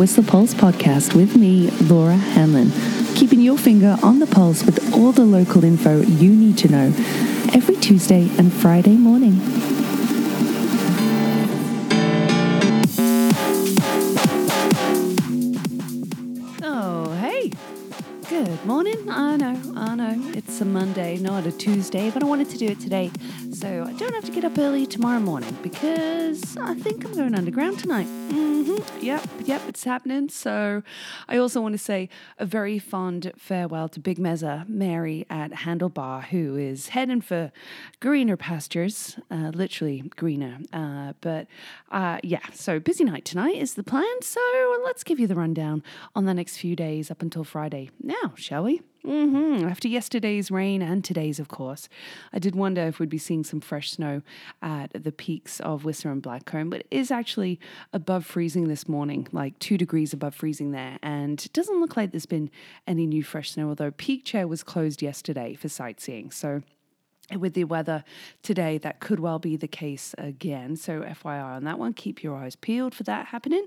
Whistler Pulse podcast with me, Laura Hanlon, keeping your finger on the pulse with all the local info you need to know every Tuesday and Friday morning. Oh, hey. Good morning. I know. A Monday, not a Tuesday, but I wanted to do it today so I don't have to get up early tomorrow morning because I think I'm going underground tonight. Mm-hmm. Yep, yep, it's happening. So I also want to say a very fond farewell to Big Mezza Mary at Handlebar, who is heading for greener pastures, uh, literally greener. Uh, but uh, yeah, so busy night tonight is the plan. So let's give you the rundown on the next few days up until Friday. Now, shall we? Mm-hmm. After yesterday's rain and today's, of course, I did wonder if we'd be seeing some fresh snow at the peaks of Whistler and Blackcomb, but it is actually above freezing this morning, like two degrees above freezing there. And it doesn't look like there's been any new fresh snow, although Peak Chair was closed yesterday for sightseeing. So with the weather today, that could well be the case again. So, FYI on that one, keep your eyes peeled for that happening.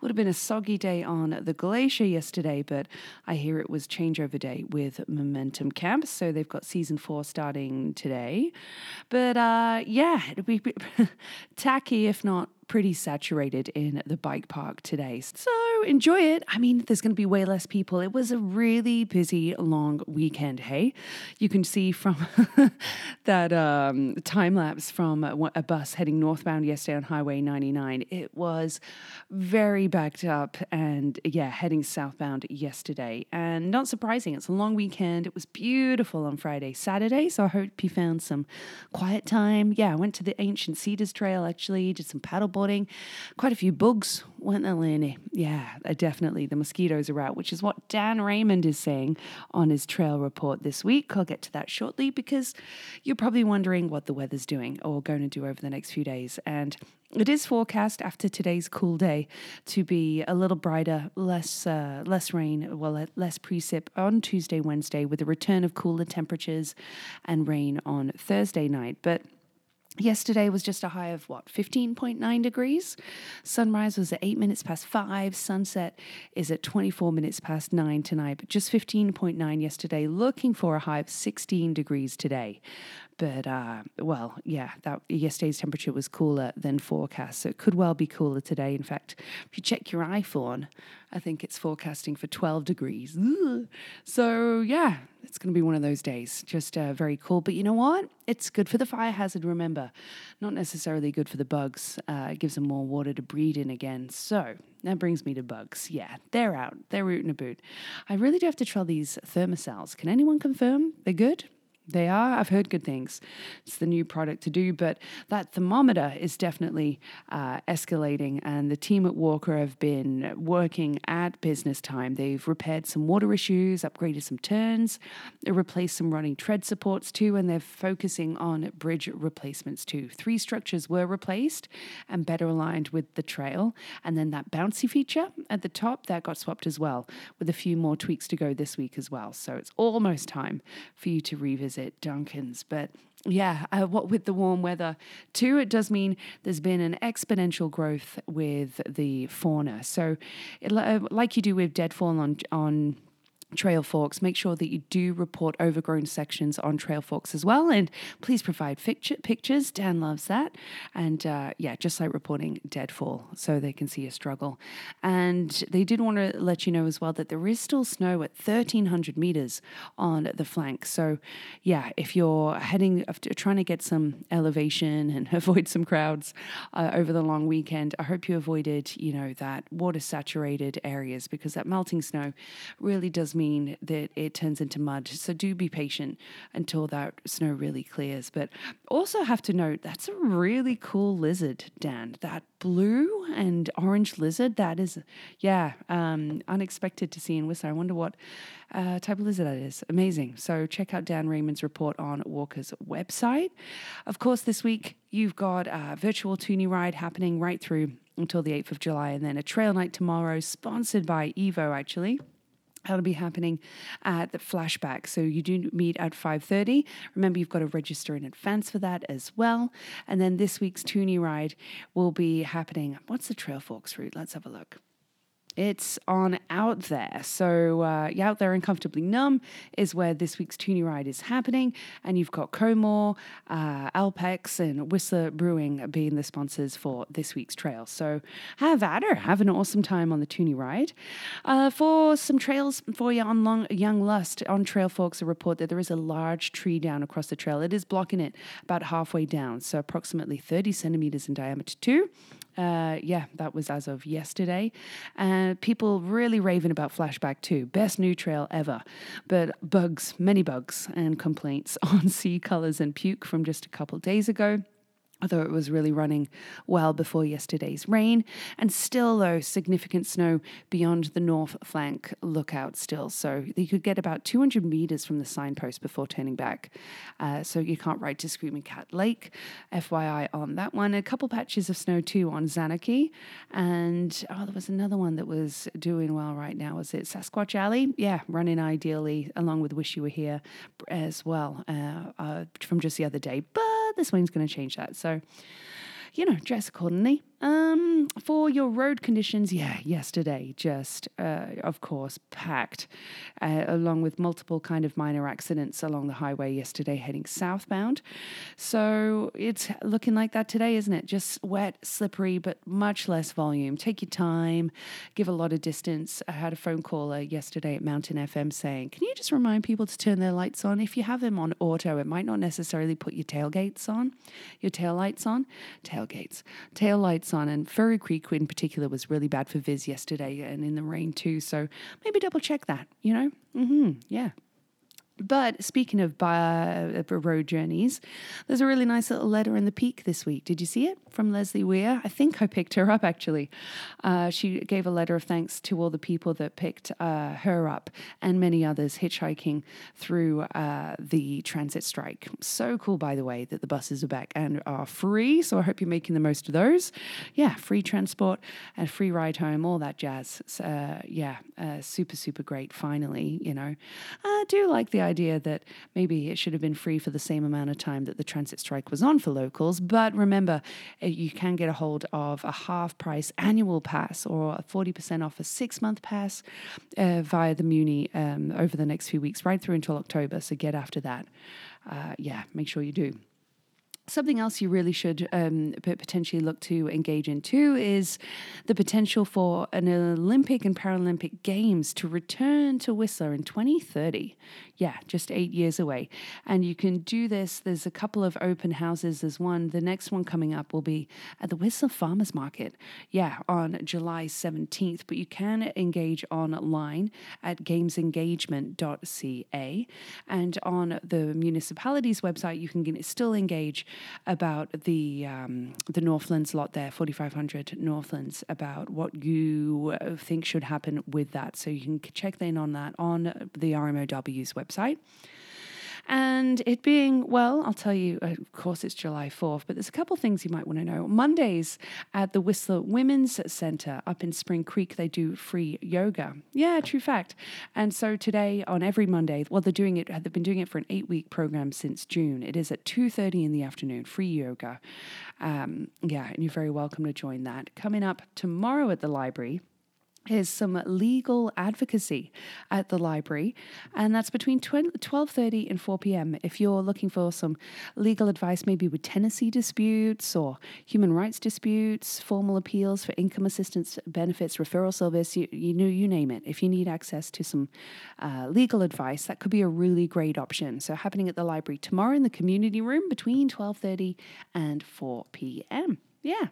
Would have been a soggy day on the glacier yesterday, but I hear it was changeover day with Momentum Camp. So, they've got season four starting today. But uh, yeah, it'd be tacky, if not pretty saturated in the bike park today. So enjoy it. I mean, there's going to be way less people. It was a really busy, long weekend. Hey, you can see from that um, time lapse from a bus heading northbound yesterday on Highway 99. It was very backed up and, yeah, heading southbound yesterday. And not surprising, it's a long weekend. It was beautiful on Friday, Saturday. So I hope you found some quiet time. Yeah, I went to the ancient Cedars Trail actually, did some paddle boarding. Quite a few bugs, weren't there, Lenny? Yeah, uh, definitely. The mosquitoes are out, which is what Dan Raymond is saying on his trail report this week. I'll get to that shortly because you're probably wondering what the weather's doing or going to do over the next few days. And it is forecast after today's cool day to be a little brighter, less uh, less rain, well, less precip on Tuesday, Wednesday, with a return of cooler temperatures and rain on Thursday night. But Yesterday was just a high of what, 15.9 degrees? Sunrise was at 8 minutes past 5. Sunset is at 24 minutes past 9 tonight, but just 15.9 yesterday. Looking for a high of 16 degrees today. But uh, well, yeah, that yesterday's temperature was cooler than forecast, so it could well be cooler today. In fact, if you check your iPhone, I think it's forecasting for 12 degrees. So yeah, it's going to be one of those days. Just uh, very cool. But you know what? It's good for the fire hazard. Remember, not necessarily good for the bugs. Uh, it gives them more water to breed in again. So that brings me to bugs. Yeah, they're out. They're rooting a boot. I really do have to try these Thermacells. Can anyone confirm they're good? They are. I've heard good things. It's the new product to do, but that thermometer is definitely uh, escalating. And the team at WORCA have been working at business time. They've repaired some water issues, upgraded some turns, replaced some running tread supports too, and they're focusing on bridge replacements too. Three structures were replaced and better aligned with the trail. And then that bouncy feature at the top that got swapped as well, with a few more tweaks to go this week as well. So it's almost time for you to revisit visit Duncan's. But yeah, uh, what with the warm weather too, it does mean there's been an exponential growth with the fauna. So, it, like you do with deadfall on on Trailforks, make sure that you do report overgrown sections on Trailforks as well. And please provide pictures. Dan loves that. And uh, yeah, just like reporting deadfall so they can see a struggle. And they did want to let you know as well that there is still snow at 1300 meters on the flank. So yeah, if you're heading, trying to get some elevation and avoid some crowds uh, over the long weekend, I hope you avoided, you know, that water saturated areas because that melting snow really does mean mean that it turns into mud. So do be patient until that snow really clears. But also have to note that's a really cool lizard, Dan. That blue and orange lizard, that is, yeah, um, unexpected to see in Whistler. I wonder what uh, type of lizard that is. Amazing. So check out Dan Raymond's report on WORCA's website. Of course, this week you've got a virtual Toonie ride happening right through until the 8th of July, and then a trail night tomorrow, sponsored by Evo, actually That'll be happening at the flashback. So you do meet at 5.30. Remember, you've got to register in advance for that as well. And then this week's Toonie Ride will be happening. What's the Trailforks route? Let's have a look. It's on out there. So, uh, yeah, out there and comfortably numb is where this week's Toonie Ride is happening. And you've got Comor, uh, Alpex, and Whistler Brewing being the sponsors for this week's trail. So, have at her. Have an awesome time on the Toonie Ride. Uh, for some trails for you on Long, Young Lust, on Trailforks, a report that there is a large tree down across the trail. It is blocking it about halfway down, so approximately 30 centimeters in diameter, too. Uh, yeah, that was as of yesterday. Uh, people really raving about Flashback too. Best new trail ever. But bugs, many bugs, and complaints on sea colors and puke from just a couple days ago although it was really running well before yesterday's rain. And still, though, significant snow beyond the north flank lookout still. So you could get about 200 meters from the signpost before turning back. Uh, so you can't ride to Screaming Cat Lake, FYI on that one. A couple patches of snow too on Zanarkee. And oh, there was another one that was doing well right now. Was it Sasquatch Alley? Yeah, running ideally along with Wish You Were Here as well uh, uh, from just the other day. But this one's going to change that. So, you know, dress accordingly. Um, for your road conditions, yeah, yesterday just, uh, of course, packed, uh, along with multiple kind of minor accidents along the highway yesterday heading southbound. So it's looking like that today, isn't it? Just wet, slippery, but much less volume. Take your time, give a lot of distance. I had a phone caller yesterday at Mountain FM saying, "Can you just remind people to turn their lights on? If you have them on auto, it might not necessarily put your tailgates on, your tail lights on, tailgates, tail lights." On. And Furry Creek in particular was really bad for Viz yesterday and in the rain too. So maybe double check that, you know? Mm-hmm. Yeah. But speaking of road journeys, there's a really nice little letter in the Pique this week. Did you see it from Leslie Weir? I think I picked her up actually. Uh, she gave a letter of thanks to all the people that picked uh, her up and many others hitchhiking through uh, the transit strike. So cool, by the way, that the buses are back and are free. So I hope you're making the most of those. Yeah, free transport and free ride home, all that jazz. Uh, yeah, uh, super, super great. Finally, you know, I do like the idea that maybe it should have been free for the same amount of time that the transit strike was on for locals. But remember, eh, you can get a hold of a half price annual pass or a 40% off a six month pass uh, via the Muni um, over the next few weeks, right through until October. So get after that. Uh, yeah, make sure you do. Something else you really should um, potentially look to engage in too is the potential for an Olympic and Paralympic Games to return to Whistler in 2030 yeah, just eight years away. And you can do this. There's a couple of open houses. There's one, the next one coming up will be at the Whistler Farmers Market, yeah, on July 17th. But you can engage online at gamesengagement.ca. And on the municipality's website, you can still engage about the, um, the Northlands lot there, 4500 Northlands, about what you uh, think should happen with that. So you can check in on that on the RMOW's website website. And it being, well, I'll tell you, of course, it's July 4th, but there's a couple things you might want to know. Mondays at the Whistler Women's Center up in Spring Creek, they do free yoga. Yeah, true fact. And so today, on every Monday, well, they're doing it, they've been doing it for an eight week program since June. It is at 2.30 in the afternoon, free yoga. Um, yeah, and you're very welcome to join that. Coming up tomorrow at the library, is some legal advocacy at the library and that's between 12.30 and 4 p.m if you're looking for some legal advice maybe with tenancy disputes or human rights disputes formal appeals for income assistance benefits referral service you, you know you name it. If you need access to some uh, legal advice that could be a really great option. So happening at the library tomorrow in the community room between 12.30 and 4 p.m yeah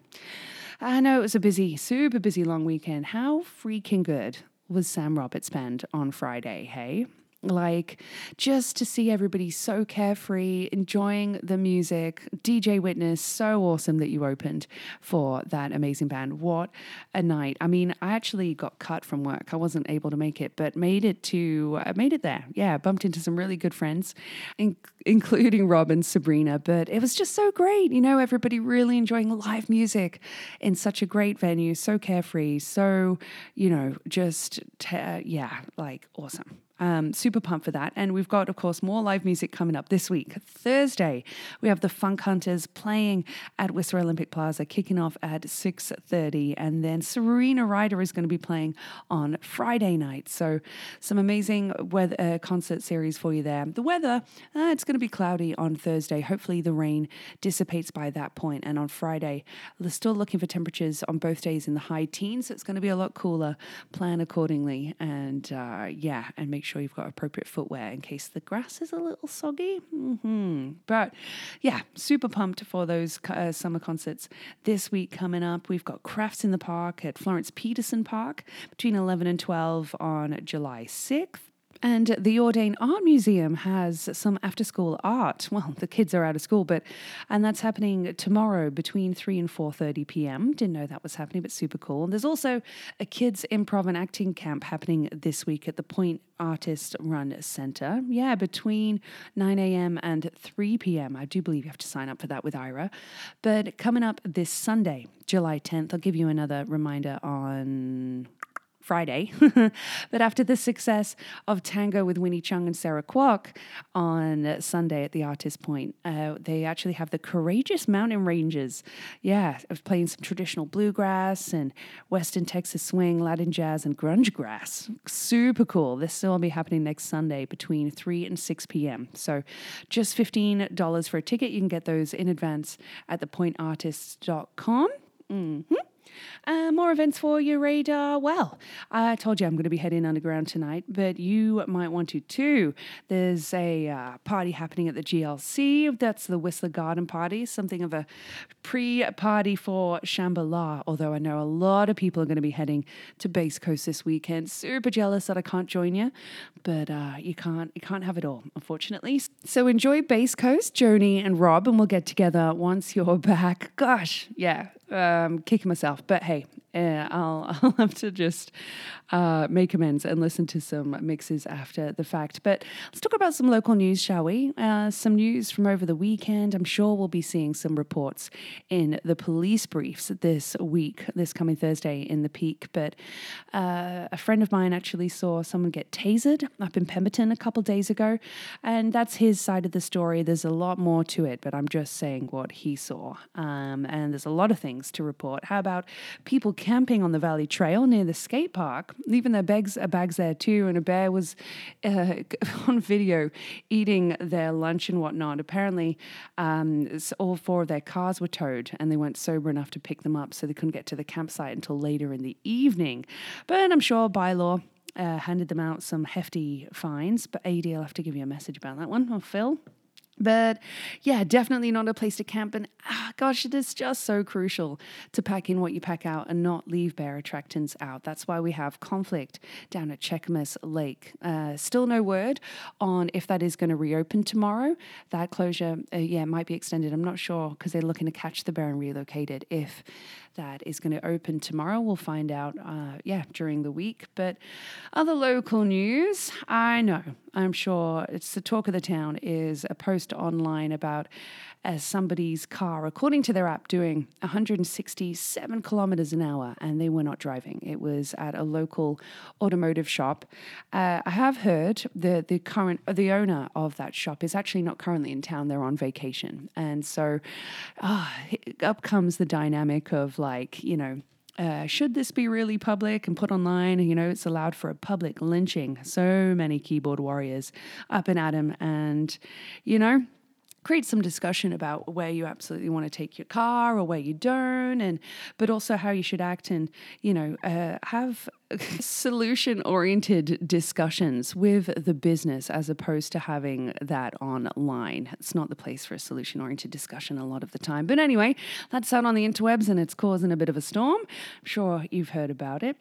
I know it was a busy, super busy long weekend. How freaking good was Sam Roberts Band on Friday, hey? Like, just to see everybody so carefree, enjoying the music. DJ Witness, so awesome that you opened for that amazing band. What a night. I mean, I actually got cut from work. I wasn't able to make it, but made it to, I made it there. Yeah, bumped into some really good friends, in, including Rob and Sabrina. But it was just so great. You know, everybody really enjoying live music in such a great venue, so carefree, so, you know, just, yeah, like awesome. Um, super pumped for that. And we've got, of course, more live music coming up this week. Thursday, we have the Funk Hunters playing at Whistler Olympic Plaza, kicking off at 6.30. And then Serena Ryder is going to be playing on Friday night. So some amazing weather uh, concert series for you there. The weather, uh, it's going to be cloudy on Thursday. Hopefully the rain dissipates by that point. And on Friday, we're still looking for temperatures on both days in the high teens. So it's going to be a lot cooler. Plan accordingly. And uh, yeah, and make sure you've got appropriate footwear in case the grass is a little soggy. Mm-hmm. But yeah, super pumped for those uh, summer concerts this week coming up. We've got Crafts in the Park at Florence Peterson Park between 11 and 12 on July 6th. And the Audain Art Museum has some after school art. Well, the kids are out of school, but and that's happening tomorrow between 3 and 4:30 p.m. Didn't know that was happening, but super cool. And there's also a kids improv and acting camp happening this week at the Point Artist Run Center. Yeah, between 9 a.m. and 3 p.m. I do believe you have to sign up for that with Ira. But coming up this Sunday, July 10th, I'll give you another reminder on Friday. but after the success of Tango with Winnie Chung and Sarah Kwok on Sunday at the Artist Point, uh, they actually have the Courageous Mountain Rangers. Yeah, of playing some traditional bluegrass and Western Texas swing, Latin jazz, and grunge grass. Super cool. This will be happening next Sunday between 3 and 6 p.m. So just $15 for a ticket. You can get those in advance at thepointartists.com. Mm-hmm. Uh, more events for your radar. Well, I told you I'm going to be heading underground tonight, but you might want to too. There's a uh, party happening at the GLC. That's the Whistler Garden Party, something of a pre party for Shambhala. Although I know a lot of people are going to be heading to Bass Coast this weekend. Super jealous that I can't join you, but uh, you can't you can't have it all, unfortunately. So enjoy Bass Coast, Joni and Rob, and we'll get together once you're back. Gosh, yeah, um, kicking myself. But hey, uh, I'll, I'll have to just uh, make amends and listen to some mixes after the fact. But let's talk about some local news, shall we? Uh, some news from over the weekend. I'm sure we'll be seeing some reports in the police briefs this week, this coming Thursday in the Pique. But uh, a friend of mine actually saw someone get tasered up in Pemberton a couple days ago. And that's his side of the story. There's a lot more to it, but I'm just saying what he saw. Um, and there's a lot of things to report. How about people camping on the Valley Trail near the skate park? leaving their bags, uh, bags there too. And a bear was uh, on video eating their lunch and whatnot. Apparently, um, all four of their cars were towed and they weren't sober enough to pick them up, so they couldn't get to the campsite until later in the evening. But I'm sure by law, uh, handed them out some hefty fines. But AD, I'll have to give you a message about that one, or Phil. But yeah, definitely not a place to camp. And ah, gosh, it is just so crucial to pack in what you pack out and not leave bear attractants out. That's why we have conflict down at Cheakamus Lake. Uh, still no word on if that is going to reopen tomorrow. That closure, uh, yeah, might be extended. I'm not sure because they're looking to catch the bear and relocate it. If that is going to open tomorrow, we'll find out, uh, yeah, during the week. But other local news, I know, I'm sure it's the talk of the town is a post online about uh, somebody's car, according to their app, doing 167 kilometers an hour, and they were not driving. It was at a local automotive shop. Uh, I have heard the the current the owner of that shop is actually not currently in town; they're on vacation, and so uh, up comes the dynamic of like you know. Uh, should this be really public and put online? You know, it's allowed for a public lynching. So many keyboard warriors up and at him. And, you know, create some discussion about where you absolutely want to take your car or where you don't and but also how you should act and you know uh, have solution oriented discussions with the business as opposed to having that online. It's not the place for a solution oriented discussion a lot of the time. But anyway, that's out on the interwebs and it's causing a bit of a storm. I'm sure you've heard about it.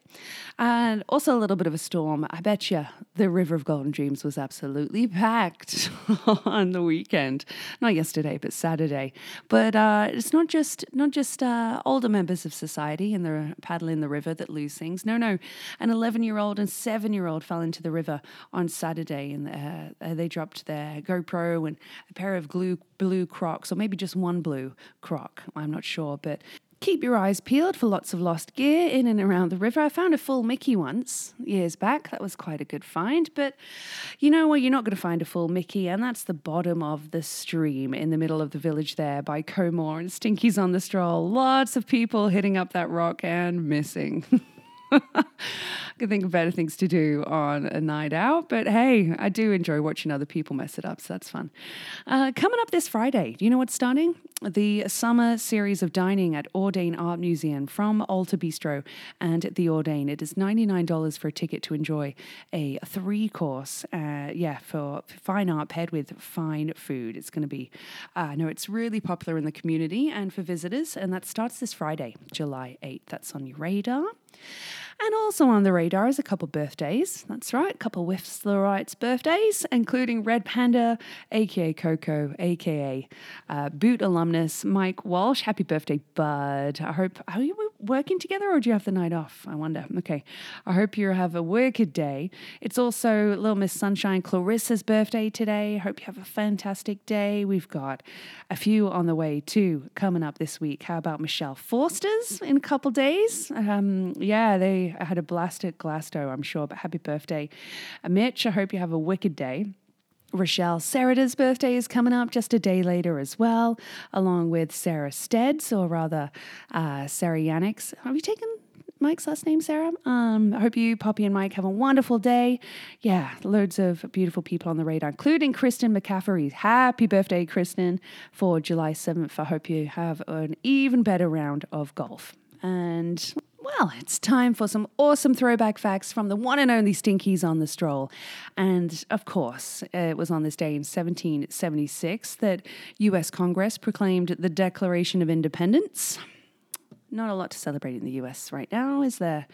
And also a little bit of a storm. I bet you the River of Golden Dreams was absolutely packed on the weekend. Not yesterday, but Saturday. But uh, it's not just not just uh, older members of society and the paddle in the river that lose things. No, no. An 11 year old and 7 year old fell into the river on Saturday and uh, uh, they dropped their GoPro and a pair of blue Crocs, or maybe just one blue Croc. I'm not sure. But keep your eyes peeled for lots of lost gear in and around the river. I found a full Mickey once years back. That was quite a good find. But you know where you're not going to find a full Mickey, and that's the bottom of the stream in the middle of the village there by Comor and Stinky's on the stroll. Lots of people hitting up that rock and missing. I can think of better things to do on a night out, but hey, I do enjoy watching other people mess it up, so that's fun. Uh, coming up this Friday, do you know what's starting? The summer series of dining at Audain Art Museum from Alta Bistro and the Audain. It is $99 for a ticket to enjoy a three course, uh, yeah, for fine art paired with fine food. It's going to be, uh, know it's really popular in the community and for visitors, and that starts this Friday, July 8th. That's on your radar. And also on the radar is a couple birthdays. That's right, a couple Whistlerite's birthdays, including Red Panda, aka Coco, aka uh, Boot alumnus Mike Walsh. Happy birthday, bud. I hope, are you working together or do you have the night off? I wonder. Okay. I hope you have a wicked day. It's also Little Miss Sunshine Clarissa's birthday today. Hope you have a fantastic day. We've got a few on the way too coming up this week. How about Michelle Forster's in a couple days? Um, yeah, they had a blast at Glasgow, I'm sure. But happy birthday, Mitch. I hope you have a wicked day. Rochelle Serrata's birthday is coming up just a day later as well, along with Sarah Steads, or rather, uh, Sarah Yannicks. Have you taken Mike's last name, Sarah? Um, I hope you, Poppy, and Mike have a wonderful day. Yeah, loads of beautiful people on the radar, including Kristen McCaffrey. Happy birthday, Kristen, for July 7th. I hope you have an even better round of golf. And well, it's time for some awesome throwback facts from the one and only Stinkies on the Stroll. And of course, it was on this day in 1776 that US Congress proclaimed the Declaration of Independence not a lot to celebrate in the US right now, is there?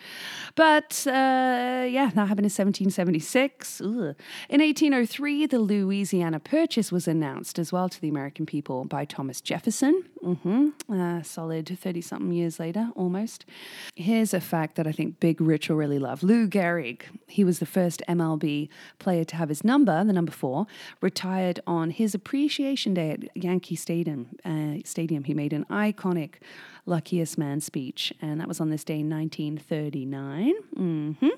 But uh, yeah, that happened in 1776. Ugh. In 1803, the Louisiana Purchase was announced as well to the American people by Thomas Jefferson. Mm-hmm. Uh, solid 30 something years later, almost. Here's a fact that I think Big Rich will really love Lou Gehrig, he was the first MLB player to have his number, the number four, retired on his appreciation day at Yankee Stadium. Uh, stadium. He made an iconic luckiest man speech, and that was on this day in 1939. Mm-hmm.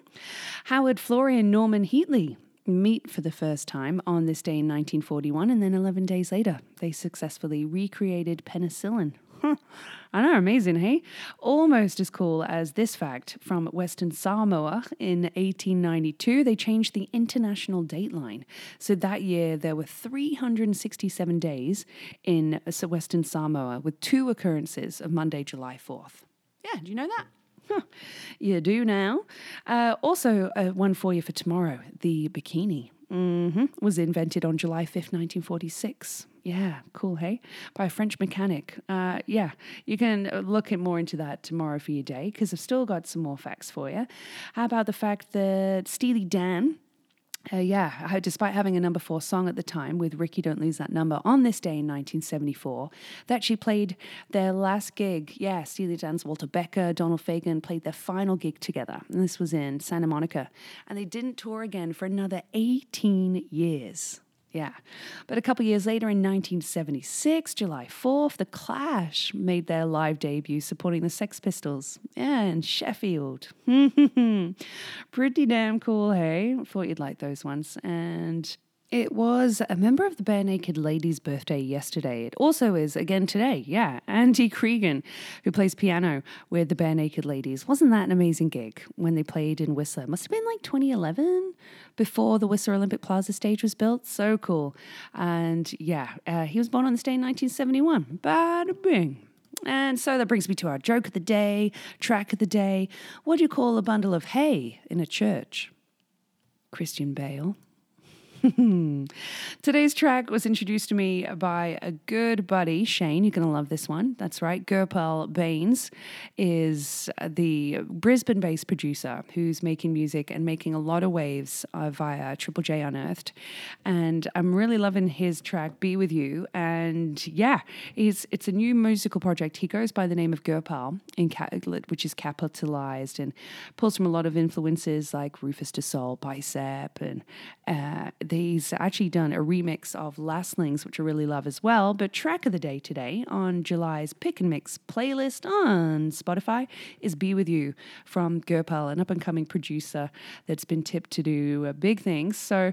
Howard Florey and Norman Heatley meet for the first time on this day in 1941, and then 11 days later, they successfully recreated penicillin. I know, amazing, hey? Almost as cool as this fact from Western Samoa in 1892, they changed the international dateline. So that year, there were 367 days in Western Samoa with two occurrences of Monday, July 4th. Yeah, do you know that? Huh. You do now. Uh, also, uh, one for you for tomorrow the bikini. Mm-hmm. Was invented on July 5th, 1946. Yeah, cool, hey? By a French mechanic. Uh, yeah, you can look at more into that tomorrow for your day because I've still got some more facts for you. How about the fact that Steely Dan uh, yeah, despite having a number four song at the time with Rikki Don't Lose That Number on this day in 1974, that she played their last gig. Yeah, Steely Dan's Walter Becker, Donald Fagen played their final gig together. And this was in Santa Monica. And they didn't tour again for another 18 years. Yeah. But a couple years later, in 1976, July 4th, The Clash made their live debut supporting the Sex Pistols. Yeah, in Sheffield. Pretty damn cool, hey? Thought you'd like those ones. And It was a member of the Barenaked Ladies' birthday yesterday. It also is again today. Yeah, Andy Creeggan, who plays piano with the Barenaked Ladies. Wasn't that an amazing gig when they played in Whistler? Must have been like 2011 before the Whistler Olympic Plaza stage was built. So cool. And yeah, uh, he was born on this day in 1971. Bada bing. And so that brings me to our joke of the day, track of the day. What do you call a bundle of hay in a church? Christian Bale. Today's track was introduced to me by a good buddy, Shane. You're going to love this one. That's right. Gurpal Baines is the Brisbane based producer who's making music and making a lot of waves uh, via Triple J Unearthed. And I'm really loving his track, Be With You. And yeah, it's, it's a new musical project. He goes by the name of Gurpal, in cap- which is capitalized, and pulls from a lot of influences like Rufus Sol, Bicep, and uh, he's actually done a remix of Lastlings, which I really love as well. But track of the day today on July's Pick and Mix playlist on Spotify is Be With You from Gurpal, an up and coming producer that's been tipped to do big things. So,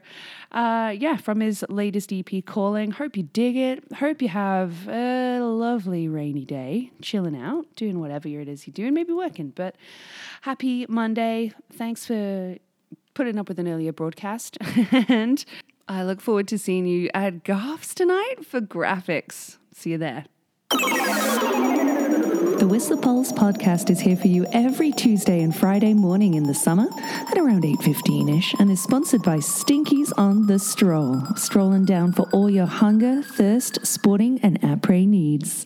uh, yeah, from his latest EP, Calling. Hope you dig it. Hope you have a lovely rainy day, chilling out, doing whatever it is you're doing, maybe working. But happy Monday. Thanks for putting up with an earlier broadcast. and I look forward to seeing you at Goffs tonight for graphics. See you there. The Whistler Pulse podcast is here for you every Tuesday and Friday morning in the summer at around 8.15ish and is sponsored by Stinkies on the Stroll. Strolling down for all your hunger, thirst, sporting and après needs.